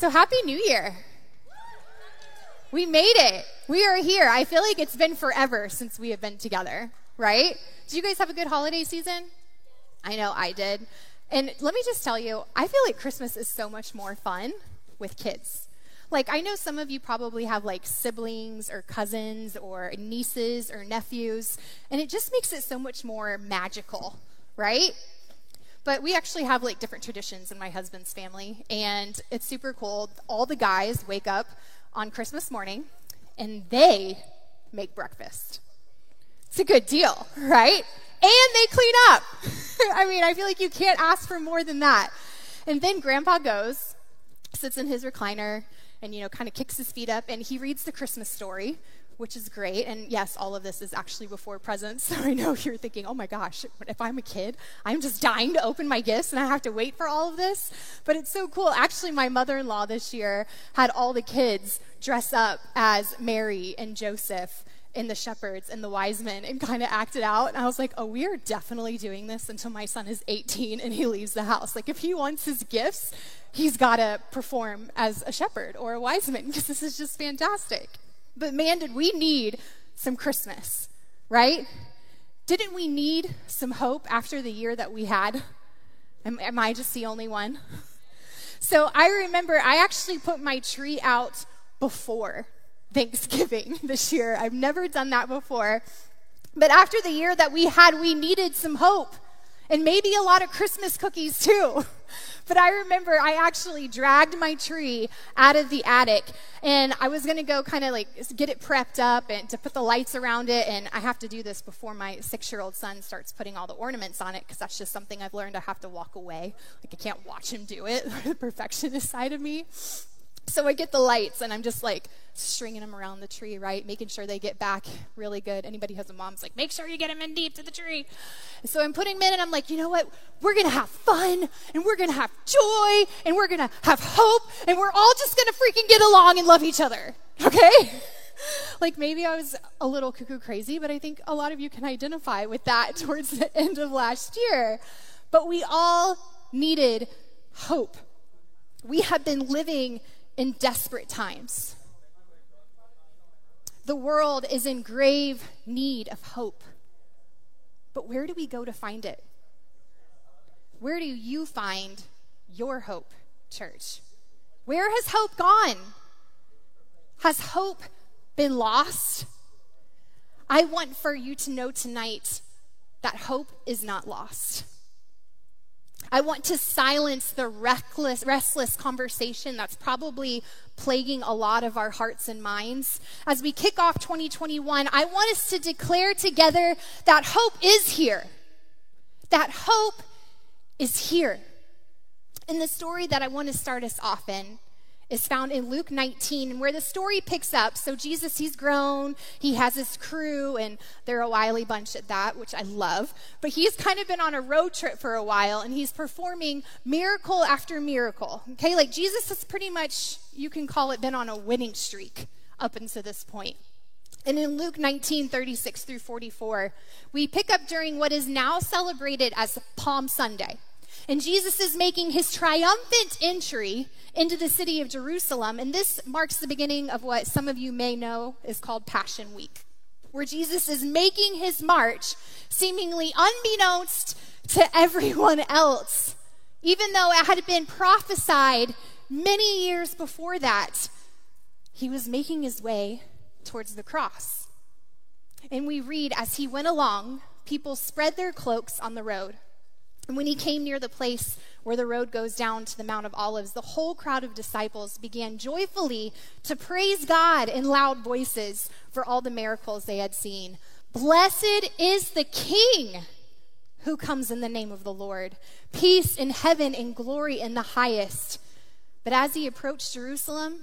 So, Happy New Year! We made it. We are here. I feel like it's been forever since we have been together, right? Did you guys have a good holiday season? I know I did. And let me just tell you, I feel like Christmas is so much more fun with kids. Like, I know some of you probably have like siblings or cousins or nieces or nephews, and it just makes it so much more magical, right? But we actually have like different traditions in my husband's family, and it's super cool. All the guys wake up on Christmas morning and they make breakfast. It's a good deal, right? And they clean up. I mean, I feel like you can't ask for more than that. And then grandpa goes, sits in his recliner, and, you know, kind of kicks his feet up, and he reads the Christmas story, which is great. And yes, all of this is actually before presents. So I know you're thinking, oh my gosh, if I'm a kid, I'm just dying to open my gifts and I have to wait for all of this. But it's so cool. Actually, my mother in law this year had all the kids dress up as Mary and Joseph and the shepherds and the wise men and kind of acted out. And I was like, oh, we are definitely doing this until my son is 18 and he leaves the house. Like, if he wants his gifts, he's got to perform as a shepherd or a wise man because this is just fantastic. But man, did we need some Christmas, right? Didn't we need some hope after the year that we had? Am, am I just the only one? So I remember I actually put my tree out before Thanksgiving this year. I've never done that before. But after the year that we had, we needed some hope and maybe a lot of Christmas cookies too. But I remember I actually dragged my tree out of the attic and I was going to go kind of like get it prepped up and to put the lights around it. And I have to do this before my six year old son starts putting all the ornaments on it because that's just something I've learned I have to walk away. Like I can't watch him do it, the perfectionist side of me. So I get the lights and I'm just like stringing them around the tree, right? Making sure they get back really good. Anybody who has a mom's like, make sure you get them in deep to the tree. So I'm putting them in and I'm like, you know what? We're going to have fun and we're going to have joy and we're going to have hope and we're all just going to freaking get along and love each other. Okay? like maybe I was a little cuckoo crazy, but I think a lot of you can identify with that towards the end of last year. But we all needed hope. We have been living in desperate times. The world is in grave need of hope. But where do we go to find it? Where do you find your hope, church? Where has hope gone? Has hope been lost? I want for you to know tonight that hope is not lost. I want to silence the reckless, restless conversation that's probably plaguing a lot of our hearts and minds. As we kick off 2021, I want us to declare together that hope is here. That hope is here. In the story that I want to start us off in is found in Luke 19, and where the story picks up. So, Jesus, he's grown, he has his crew, and they're a wily bunch at that, which I love. But he's kind of been on a road trip for a while, and he's performing miracle after miracle. Okay, like Jesus has pretty much, you can call it, been on a winning streak up until this point. And in Luke 19, 36 through 44, we pick up during what is now celebrated as Palm Sunday. And Jesus is making his triumphant entry into the city of Jerusalem. And this marks the beginning of what some of you may know is called Passion Week, where Jesus is making his march seemingly unbeknownst to everyone else, even though it had been prophesied many years before that. He was making his way towards the cross. And we read as he went along, people spread their cloaks on the road. And when he came near the place where the road goes down to the Mount of Olives, the whole crowd of disciples began joyfully to praise God in loud voices for all the miracles they had seen. Blessed is the King who comes in the name of the Lord. Peace in heaven and glory in the highest. But as he approached Jerusalem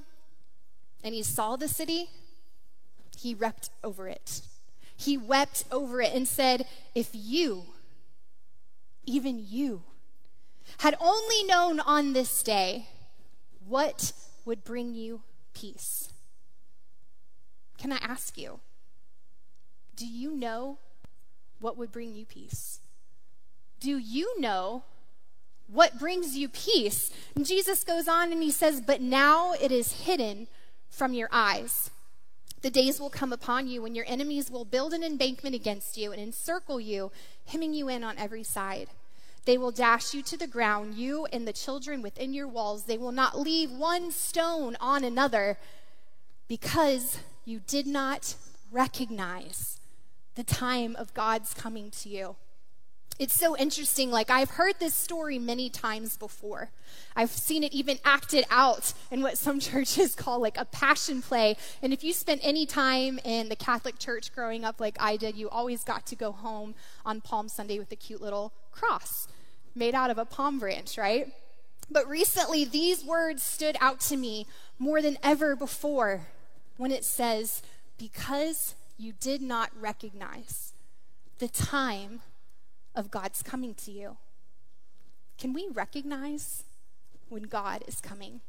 and he saw the city, he wept over it. He wept over it and said, If you, even you, had only known on this day what would bring you peace. Can I ask you, do you know what would bring you peace? Do you know What brings you peace? And Jesus goes on and he says, But now it is hidden from your eyes. The days will come upon you when your enemies will build an embankment against you and encircle you, hemming you in on every side. They will dash you to the ground, you and the children within your walls. They will not leave one stone on another because you did not recognize the time of God's coming to you. It's so interesting. Like, I've heard this story many times before. I've seen it even acted out in what some churches call like a passion play. And if you spent any time in the Catholic Church growing up like I did, you always got to go home on Palm Sunday with a cute little cross made out of a palm branch, right? But recently, these words stood out to me more than ever before when it says, Because you did not recognize the time of God's coming to you. Can we recognize when God is coming?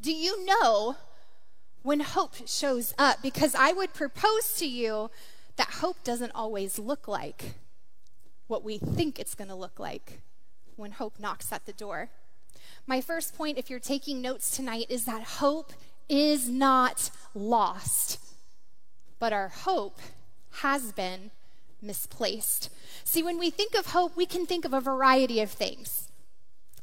Do you know when hope shows up? Because I would propose to you that hope doesn't always look like what we think it's going to look like when hope knocks at the door. My first point, if you're taking notes tonight, is that hope is not lost, but our hope has been misplaced. See, when we think of hope, we can think of a variety of things.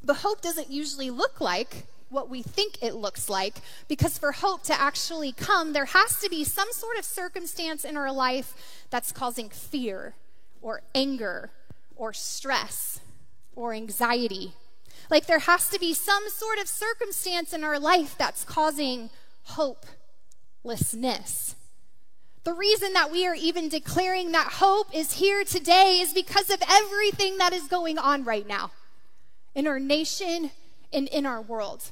But hope doesn't usually look like what we think it looks like because for hope to actually come, there has to be some sort of circumstance in our life that's causing fear or anger or stress or anxiety. Like there has to be some sort of circumstance in our life that's causing hopelessness. The reason that we are even declaring that hope is here today is because of everything that is going on right now in our nation and in our world.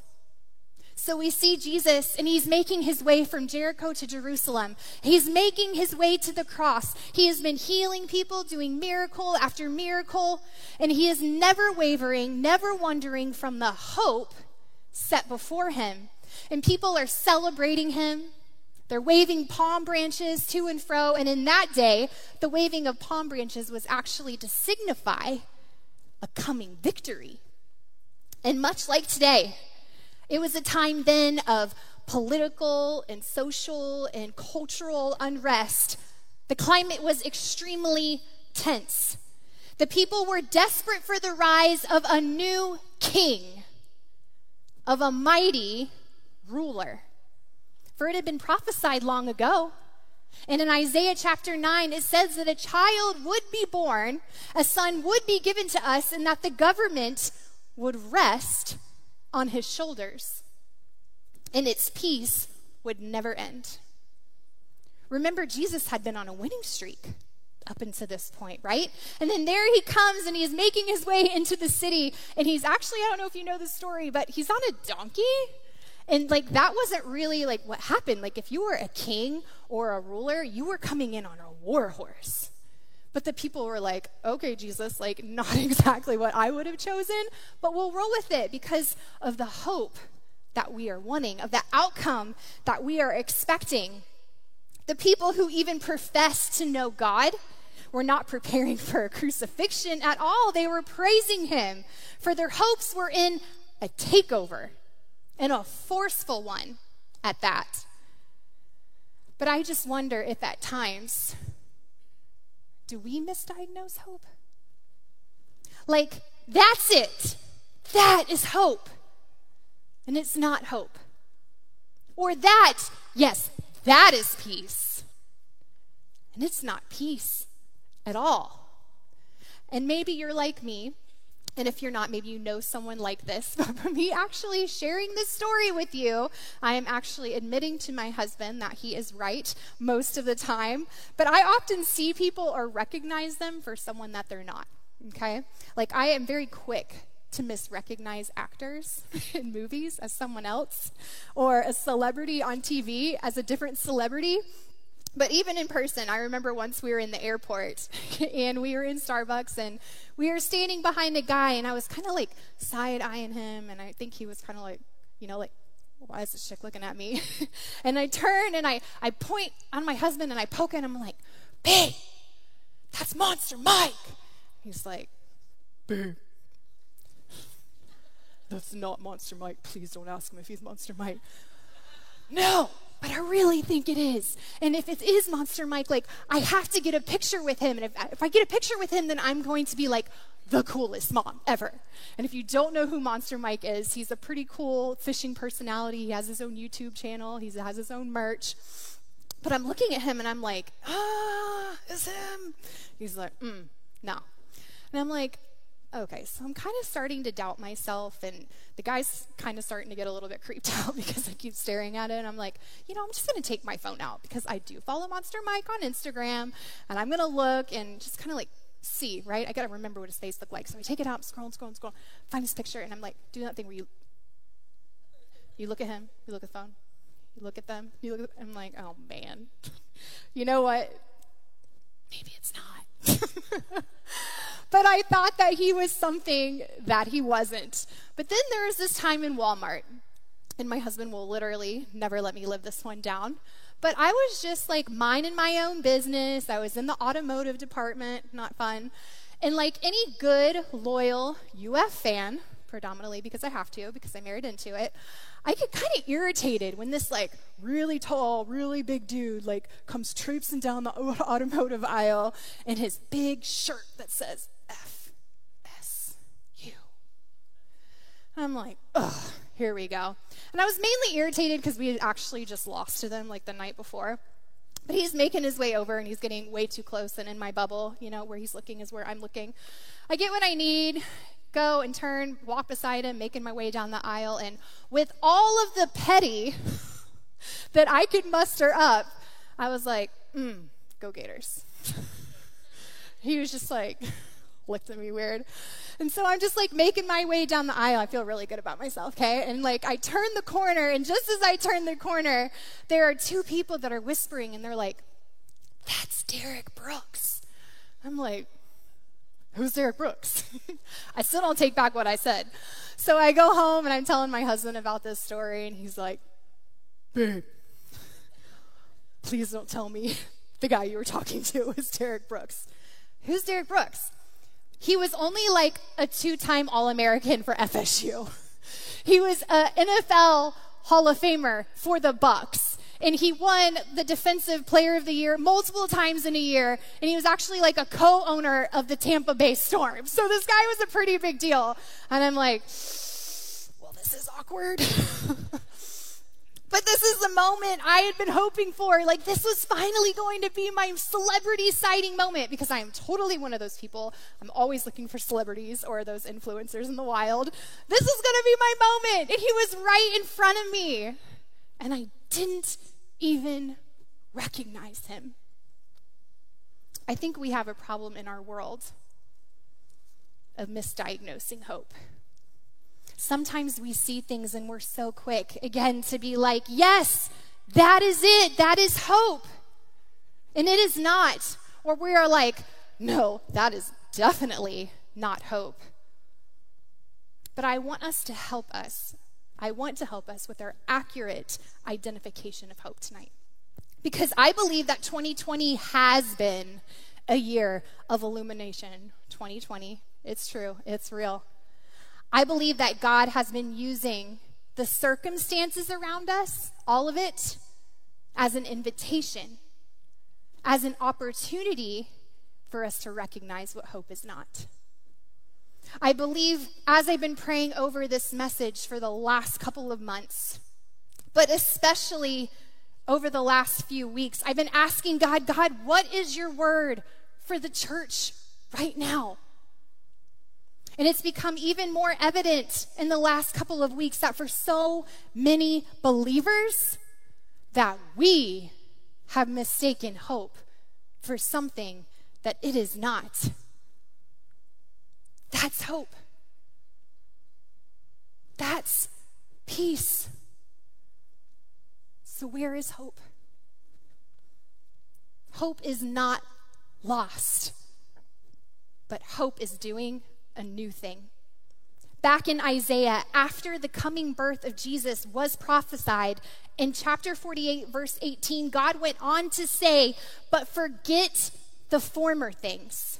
So we see Jesus, and he's making his way from Jericho to Jerusalem. He's making his way to the cross. He has been healing people, doing miracle after miracle, and he is never wavering, never wandering from the hope set before him. And people are celebrating him. They're waving palm branches to and fro. And in that day, the waving of palm branches was actually to signify a coming victory. And much like today, it was a time then of political and social and cultural unrest. The climate was extremely tense. The people were desperate for the rise of a new king, of a mighty ruler. For it had been prophesied long ago. And in Isaiah chapter 9, it says that a child would be born, a son would be given to us, and that the government would rest on his shoulders, and its peace would never end. Remember, Jesus had been on a winning streak up until this point, right? And then there he comes and he's making his way into the city. And he's actually, I don't know if you know the story, but he's on a donkey. And like that wasn't really like what happened. Like if you were a king or a ruler, you were coming in on a war horse. But the people were like, okay, Jesus, like, not exactly what I would have chosen, but we'll roll with it because of the hope that we are wanting, of the outcome that we are expecting. The people who even profess to know God were not preparing for a crucifixion at all. They were praising Him, for their hopes were in a takeover and a forceful one at that. But I just wonder if at times do we misdiagnose hope? Like, that's it. That is hope. And it's not hope. Or that, yes, that is peace. And it's not peace at all. And maybe you're like me, and if you're not, maybe you know someone like this. But for me actually sharing this story with you, I am actually admitting to my husband that he is right most of the time. But I often see people or recognize them for someone that they're not. Okay? Like I am very quick to misrecognize actors in movies as someone else or a celebrity on TV as a different celebrity. But even in person, I remember once we were in the airport and we were in Starbucks and we were standing behind a guy and I was kind of like side eyeing him and I think he was kind of like, you know, like, why is this chick looking at me? and I turn and I, I point on my husband and I poke at him. I'm like, babe, that's Monster Mike. He's like, babe, That's not Monster Mike. Please don't ask him if he's Monster Mike. No, but I really think it is. And if it is Monster Mike, like, I have to get a picture with him. And if, if I get a picture with him, then I'm going to be like the coolest mom ever. And if you don't know who Monster Mike is, he's a pretty cool fishing personality. He has his own YouTube channel, he has his own merch. But I'm looking at him and I'm like, ah, is him. He's like, mm, no. And I'm like, okay, so I'm kind of starting to doubt myself, and the guy's kind of starting to get a little bit creeped out because I keep staring at it. And I'm like, you know, I'm just going to take my phone out because I do follow Monster Mike on Instagram, and I'm going to look and just kind of like see, right? I got to remember what his face looked like. So I take it out, scroll, scroll, scroll, find his picture, and I'm like, do that thing where you you look at him, you look at the phone, you look at them, you look at them, I'm like, oh man. you know what? Maybe it's not. but I thought that he was something that he wasn't. But then there was this time in Walmart, and my husband will literally never let me live this one down. But I was just like minding my own business. I was in the automotive department, not fun. And like any good, loyal UF fan, predominantly because I have to, because I married into it, I get kind of irritated when this like really tall, really big dude like comes traipsing down the automotive aisle in his big shirt that says FSU. I'm like, ugh, here we go. And I was mainly irritated because we had actually just lost to them like the night before. But he's making his way over and he's getting way too close. And in my bubble, you know, where he's looking is where I'm looking. I get what I need, go and turn, walk beside him, making my way down the aisle. And with all of the petty that I could muster up, I was like, mm, go Gators. he was just like, looked at me weird. And so I'm just like making my way down the aisle. I feel really good about myself, okay? And like I turn the corner, and just as I turn the corner, there are two people that are whispering, and they're like, That's Derrick Brooks. I'm like, Who's Derrick Brooks? I still don't take back what I said. So I go home and I'm telling my husband about this story, and he's like, Babe, please don't tell me the guy you were talking to is Derrick Brooks. Who's Derrick Brooks? He was only like a two time All American for FSU. He was an NFL Hall of Famer for the Bucs. And he won the Defensive Player of the Year multiple times in a year. And he was actually like a co owner of the Tampa Bay Storm. So this guy was a pretty big deal. And I'm like, well, this is awkward. But this is the moment I had been hoping for. Like, this was finally going to be my celebrity sighting moment because I am totally one of those people. I'm always looking for celebrities or those influencers in the wild. This is going to be my moment. And he was right in front of me. And I didn't even recognize him. I think we have a problem in our world of misdiagnosing hope. Sometimes we see things and we're so quick, again, to be like, yes, that is it. That is hope. And it is not. Or we are like, no, that is definitely not hope. But I want us to help us. I want to help us with our accurate identification of hope tonight. Because I believe that 2020 has been a year of illumination. 2020, it's true, it's real. I believe that God has been using the circumstances around us, all of it, as an invitation, as an opportunity for us to recognize what hope is not. I believe as I've been praying over this message for the last couple of months, but especially over the last few weeks, I've been asking God, God, what is your word for the church right now? And it's become even more evident in the last couple of weeks that for so many believers that we have mistaken hope for something that it is not. That's hope. That's peace. So, where is hope? Hope is not lost, but hope is doing a new thing. Back in Isaiah, after the coming birth of Jesus was prophesied, in chapter 48, verse 18, God went on to say, But forget the former things.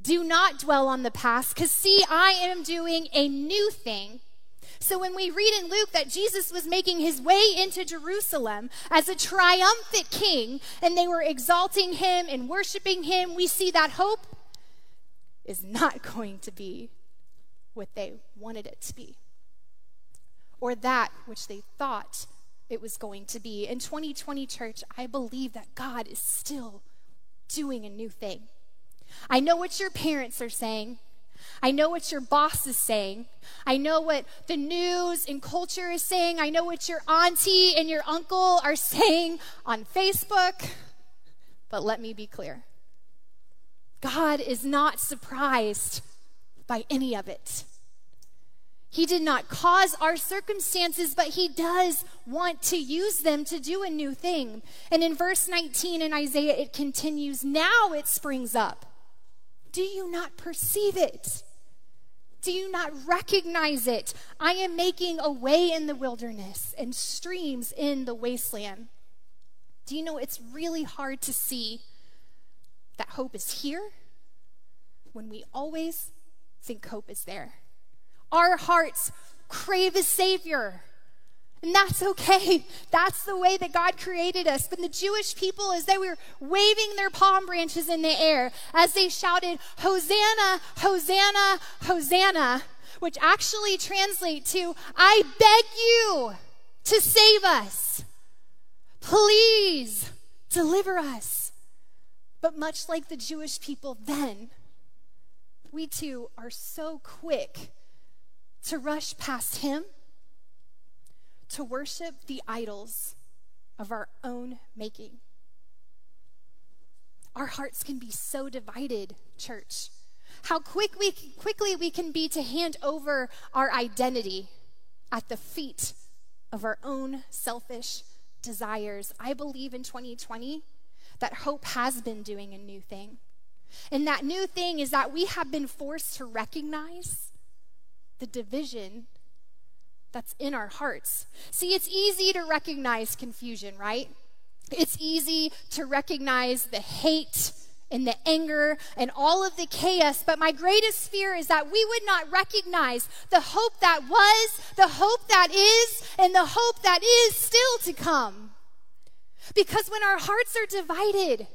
Do not dwell on the past, because see, I am doing a new thing. So when we read in Luke that Jesus was making his way into Jerusalem as a triumphant king, and they were exalting him and worshiping him, we see that hope is not going to be what they wanted it to be, or that which they thought it was going to be. In 2020, church, I believe that God is still doing a new thing. I know what your parents are saying. I know what your boss is saying. I know what the news and culture is saying. I know what your auntie and your uncle are saying on Facebook. But let me be clear God is not surprised by any of it. He did not cause our circumstances, but He does want to use them to do a new thing. And in verse 19 in Isaiah, it continues Now it springs up. Do you not perceive it? Do you not recognize it? I am making a way in the wilderness and streams in the wasteland. Do you know it's really hard to see that hope is here when we always think hope is there? Our hearts crave a Savior. And that's okay. That's the way that God created us. But the Jewish people, as they were waving their palm branches in the air, as they shouted, Hosanna, Hosanna, Hosanna, which actually translate to, I beg you to save us. Please deliver us. But much like the Jewish people then, we too are so quick to rush past Him, to worship the idols of our own making. Our hearts can be so divided, church. How quick we, quickly we can be to hand over our identity at the feet of our own selfish desires. I believe in 2020 that hope has been doing a new thing. And that new thing is that we have been forced to recognize the division that's in our hearts. See, it's easy to recognize confusion, right? It's easy to recognize the hate and the anger and all of the chaos. But my greatest fear is that we would not recognize the hope that was, the hope that is, and the hope that is still to come. Because when our hearts are divided,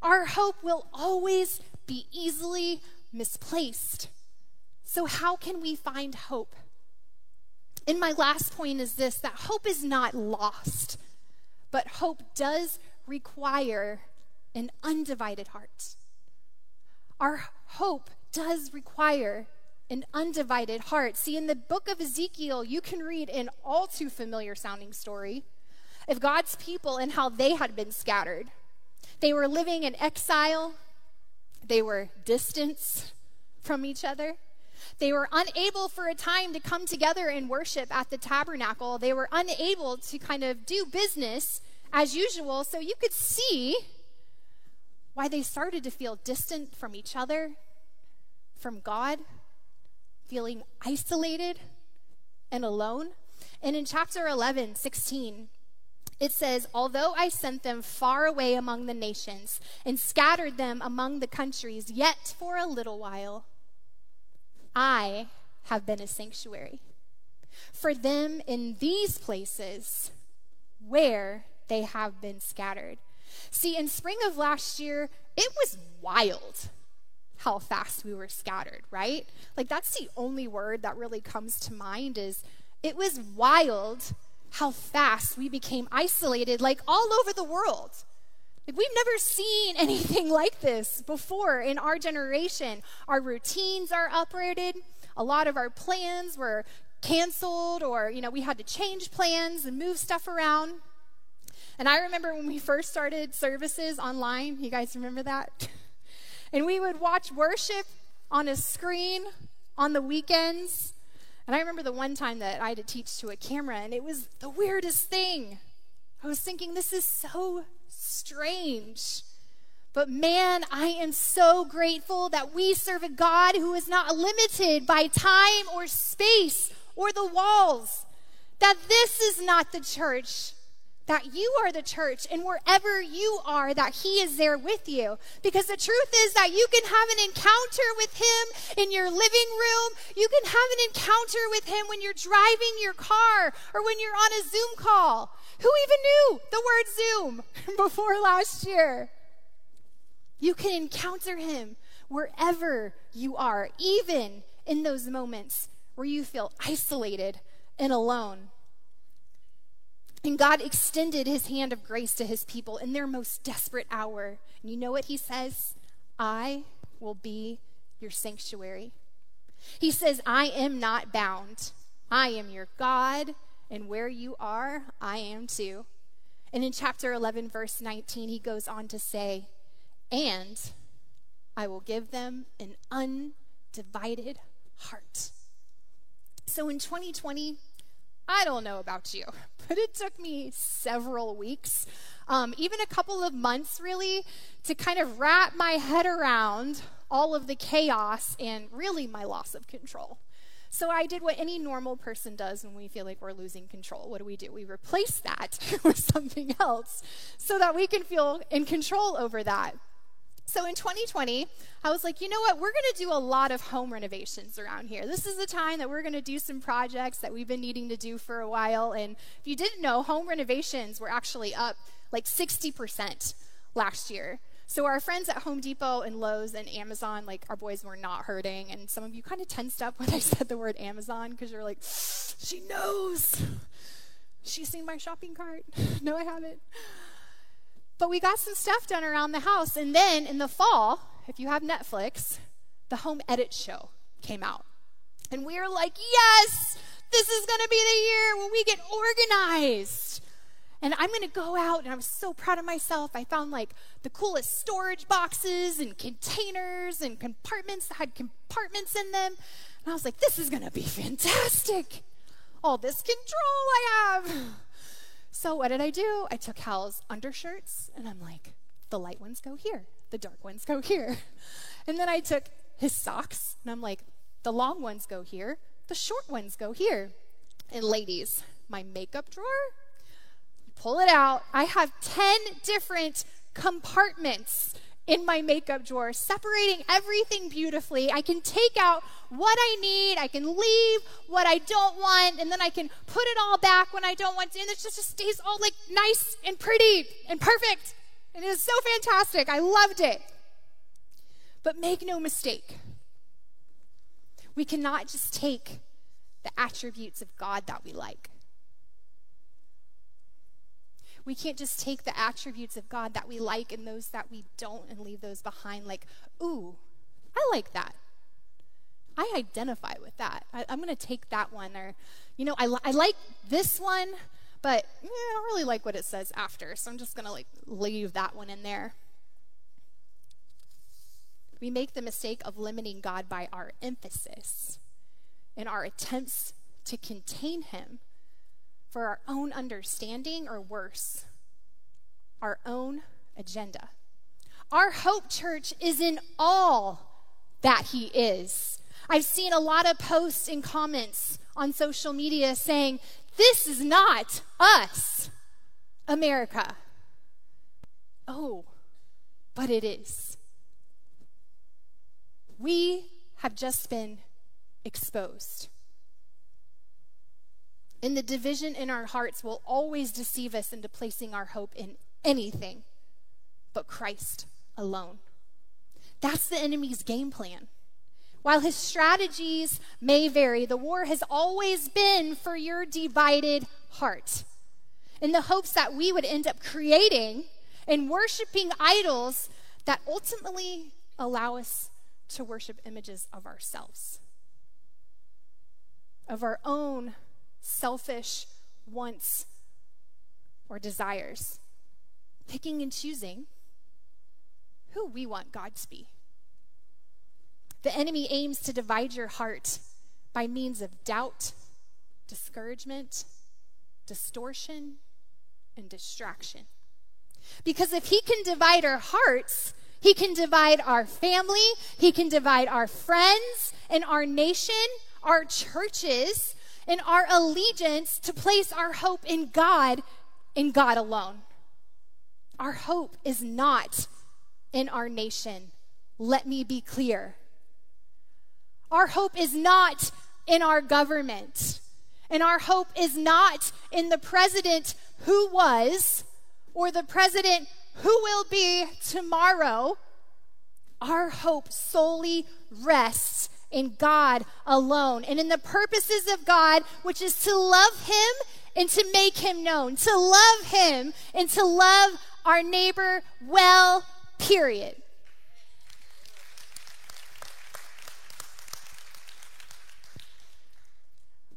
our hope will always be easily misplaced. So, how can we find hope? And my last point is this that hope is not lost, but hope does require an undivided heart. Our hope does require an undivided heart. See, in the book of Ezekiel, you can read an all too familiar sounding story of God's people and how they had been scattered. They were living in exile, they were distanced from each other. They were unable for a time to come together and worship at the tabernacle. They were unable to kind of do business as usual. So you could see why they started to feel distant from each other, from God, feeling isolated and alone. And in chapter 11, 16, it says, Although I sent them far away among the nations and scattered them among the countries, yet for a little while I have been a sanctuary for them in these places where they have been scattered. See, in spring of last year, it was wild how fast we were scattered, right? Like that's the only word that really comes to mind is it was wild how fast we became isolated like all over the world. Like we've never seen anything like this before in our generation. Our routines are uprooted. A lot of our plans were canceled or, you know, we had to change plans and move stuff around. And I remember when we first started services online, you guys remember that? and we would watch worship on a screen on the weekends. And I remember the one time that I had to teach to a camera, and it was the weirdest thing. I was thinking, this is so strange. But man, I am so grateful that we serve a God who is not limited by time or space or the walls. That this is not the church that you are the church and wherever you are, that He is there with you. Because the truth is that you can have an encounter with Him in your living room. You can have an encounter with Him when you're driving your car or when you're on a Zoom call. Who even knew the word Zoom before last year? You can encounter Him wherever you are, even in those moments where you feel isolated and alone. And God extended his hand of grace to his people in their most desperate hour. And you know what he says? I will be your sanctuary. He says, I am not bound. I am your God, and where you are, I am too. And in chapter 11, verse 19, he goes on to say, And I will give them an undivided heart. So in 2020, I don't know about you, but it took me several weeks, um, even a couple of months really, to kind of wrap my head around all of the chaos and really my loss of control. So I did what any normal person does when we feel like we're losing control. What do we do? We replace that with something else so that we can feel in control over that. So in 2020, I was like, you know what? We're going to do a lot of home renovations around here. This is the time that we're going to do some projects that we've been needing to do for a while. And if you didn't know, home renovations were actually up like 60% last year. So our friends at Home Depot and Lowe's and Amazon, like our boys were not hurting. And some of you kind of tensed up when I said the word Amazon because you're like, she knows. She's seen my shopping cart. no, I haven't. But we got some stuff done around the house. And then in the fall, if you have Netflix, the home edit show came out. And we were like, yes, this is going to be the year when we get organized. And I'm going to go out, and I was so proud of myself. I found like the coolest storage boxes and containers and compartments that had compartments in them. And I was like, this is going to be fantastic. All this control I have. So what did I do? I took Hal's undershirts and I'm like, the light ones go here, the dark ones go here. And then I took his socks and I'm like, the long ones go here, the short ones go here. And ladies, my makeup drawer, pull it out. I have 10 different compartments in my makeup drawer, separating everything beautifully. I can take out what I need, I can leave what I don't want, and then I can put it all back when I don't want to, and it just, just stays all like nice and pretty and perfect. And it is so fantastic. I loved it. But make no mistake, we cannot just take the attributes of God that we like we can't just take the attributes of God that we like and those that we don't and leave those behind, like, ooh, I like that. I identify with that. I, am going to take that one. Or, you know, I, I like this one, but I don't really like what it says after. So I'm just going to like leave that one in there. We make the mistake of limiting God by our emphasis and our attempts to contain Him for our own understanding, or worse, our own agenda. Our hope, church, is in all that He is. I've seen a lot of posts and comments on social media saying, This is not us, America. Oh, but it is. We have just been exposed. And the division in our hearts will always deceive us into placing our hope in anything but Christ alone. That's the enemy's game plan. While his strategies may vary, the war has always been for your divided heart. In the hopes that we would end up creating and worshiping idols that ultimately allow us to worship images of ourselves, of our own selfish wants or desires, picking and choosing who we want God to be. The enemy aims to divide your heart by means of doubt, discouragement, distortion, and distraction. Because if he can divide our hearts, he can divide our family, he can divide our friends and our nation, our churches, and our allegiance to place our hope in God in God alone. Our hope is not in our nation. Let me be clear. Our hope is not in our government. And our hope is not in the president who was or the president who will be tomorrow. Our hope solely rests in God alone and in the purposes of God, which is to love Him and to make Him known, to love Him and to love our neighbor well, period.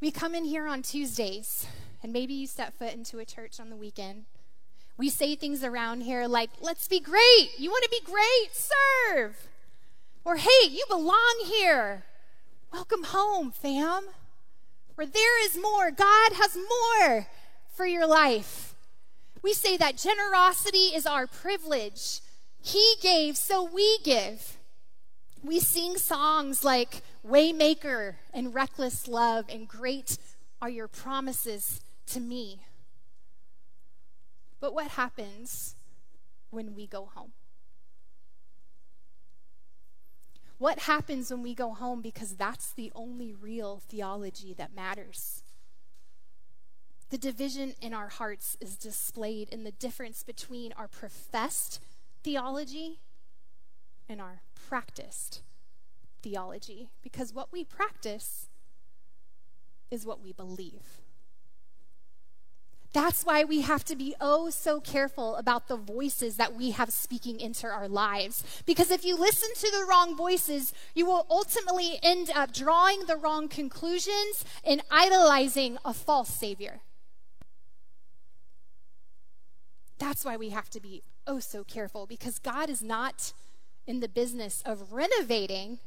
We come in here on Tuesdays, and maybe you step foot into a church on the weekend. We say things around here like, let's be great. You want to be great? Serve. Or, hey, you belong here. Welcome home, fam. Where there is more, God has more for your life. We say that generosity is our privilege. He gave, so we give. We sing songs like Waymaker and Reckless Love and Great are your promises to me. But what happens when we go home? What happens when we go home because that's the only real theology that matters? The division in our hearts is displayed in the difference between our professed theology and our practiced theology. Because what we practice is what we believe. That's why we have to be oh so careful about the voices that we have speaking into our lives. Because if you listen to the wrong voices, you will ultimately end up drawing the wrong conclusions and idolizing a false Savior. That's why we have to be oh so careful because God is not in the business of renovating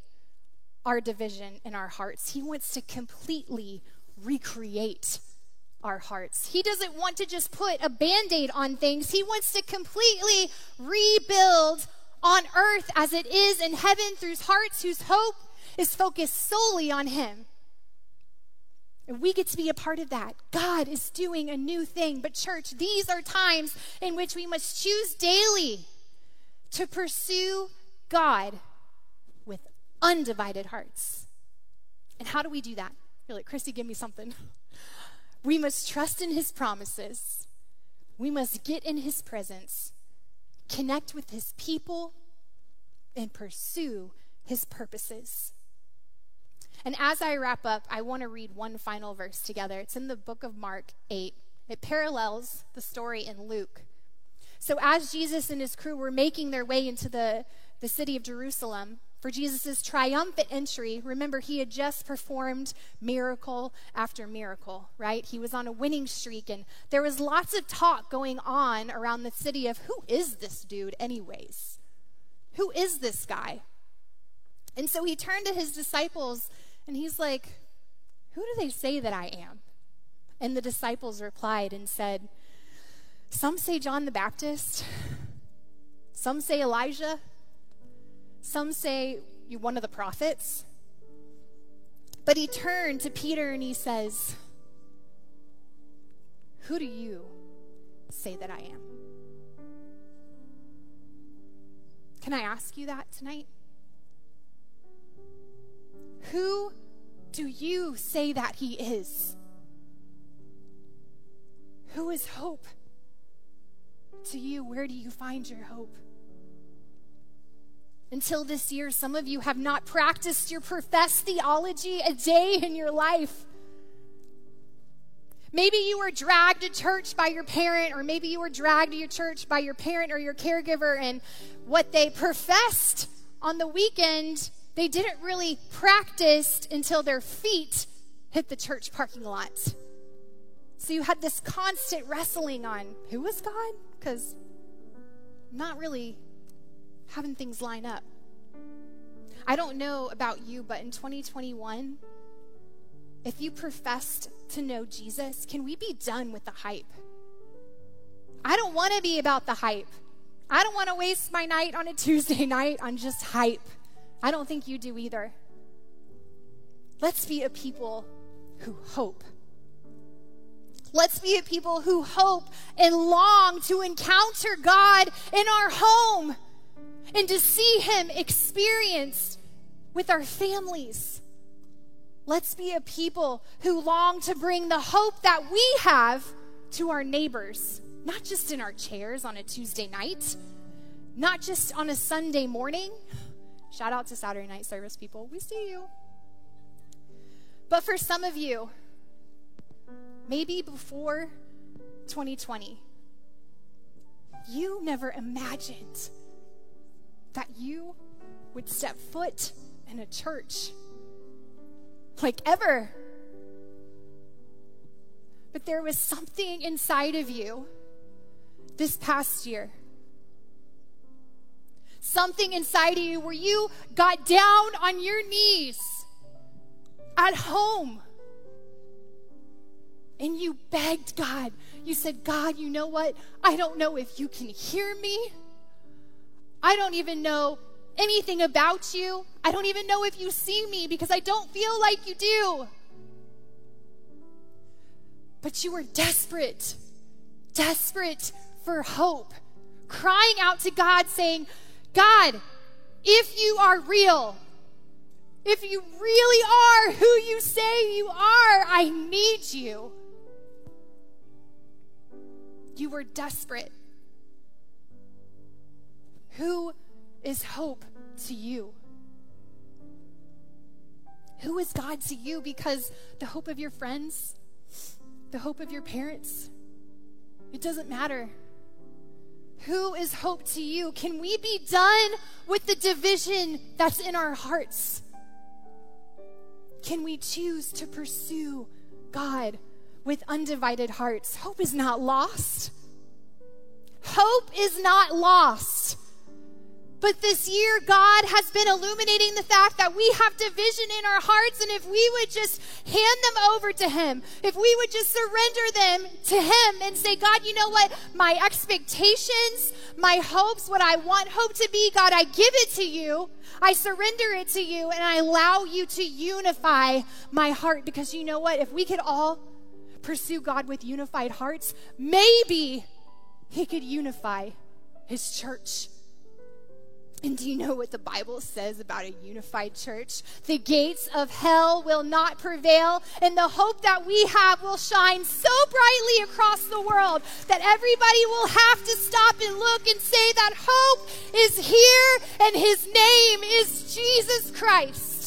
our division in our hearts. He wants to completely recreate our hearts. He doesn't want to just put a band aid on things, He wants to completely rebuild on earth as it is in heaven through hearts whose hope is focused solely on Him. And we get to be a part of that. God is doing a new thing. But, church, these are times in which we must choose daily to pursue God with undivided hearts. And how do we do that? You're like, Chrissy, give me something. We must trust in his promises. We must get in his presence, connect with his people, and pursue his purposes. And as I wrap up, I want to read one final verse together. It's in the book of Mark 8. It parallels the story in Luke. So, as Jesus and his crew were making their way into the, the city of Jerusalem, for Jesus' triumphant entry. Remember, he had just performed miracle after miracle, right? He was on a winning streak, and there was lots of talk going on around the city of who is this dude, anyways? Who is this guy? And so he turned to his disciples and he's like, Who do they say that I am? And the disciples replied and said, Some say John the Baptist, some say Elijah. Some say you're one of the prophets. But he turned to Peter and he says, Who do you say that I am? Can I ask you that tonight? Who do you say that he is? Who is hope to you? Where do you find your hope? Until this year, some of you have not practiced your professed theology a day in your life. Maybe you were dragged to church by your parent, or maybe you were dragged to your church by your parent or your caregiver, and what they professed on the weekend, they didn't really practice until their feet hit the church parking lot. So you had this constant wrestling on who was God? Because not really having things line up. I don't know about you, but in 2021, if you professed to know Jesus, can we be done with the hype? I don't want to be about the hype. I don't want to waste my night on a Tuesday night on just hype. I don't think you do either. Let's be a people who hope. Let's be a people who hope and long to encounter God in our home and to see Him experienced with our families. Let's be a people who long to bring the hope that we have to our neighbors, not just in our chairs on a Tuesday night, not just on a Sunday morning. Shout out to Saturday night service people. We see you. But for some of you, maybe before 2020, you never imagined that you would step foot in a church like ever. But there was something inside of you this past year. Something inside of you where you got down on your knees at home and you begged God. You said, God, you know what? I don't know if you can hear me. I don't even know anything about you. I don't even know if you see me because I don't feel like you do. But you were desperate, desperate for hope, crying out to God, saying, God, if you are real, if you really are who you say you are, I need you. You were desperate. Who is hope to you? Who is God to you? Because the hope of your friends, the hope of your parents, it doesn't matter. Who is hope to you? Can we be done with the division that's in our hearts? Can we choose to pursue God with undivided hearts? Hope is not lost. Hope is not lost. But this year, God has been illuminating the fact that we have division in our hearts, and if we would just hand them over to Him, if we would just surrender them to Him and say, God, you know what? My expectations, my hopes, what I want hope to be, God, I give it to you. I surrender it to you, and I allow you to unify my heart because you know what? If we could all pursue God with unified hearts, maybe He could unify His church. And do you know what the Bible says about a unified church? The gates of hell will not prevail, and the hope that we have will shine so brightly across the world that everybody will have to stop and look and say that hope is here, and his name is Jesus Christ.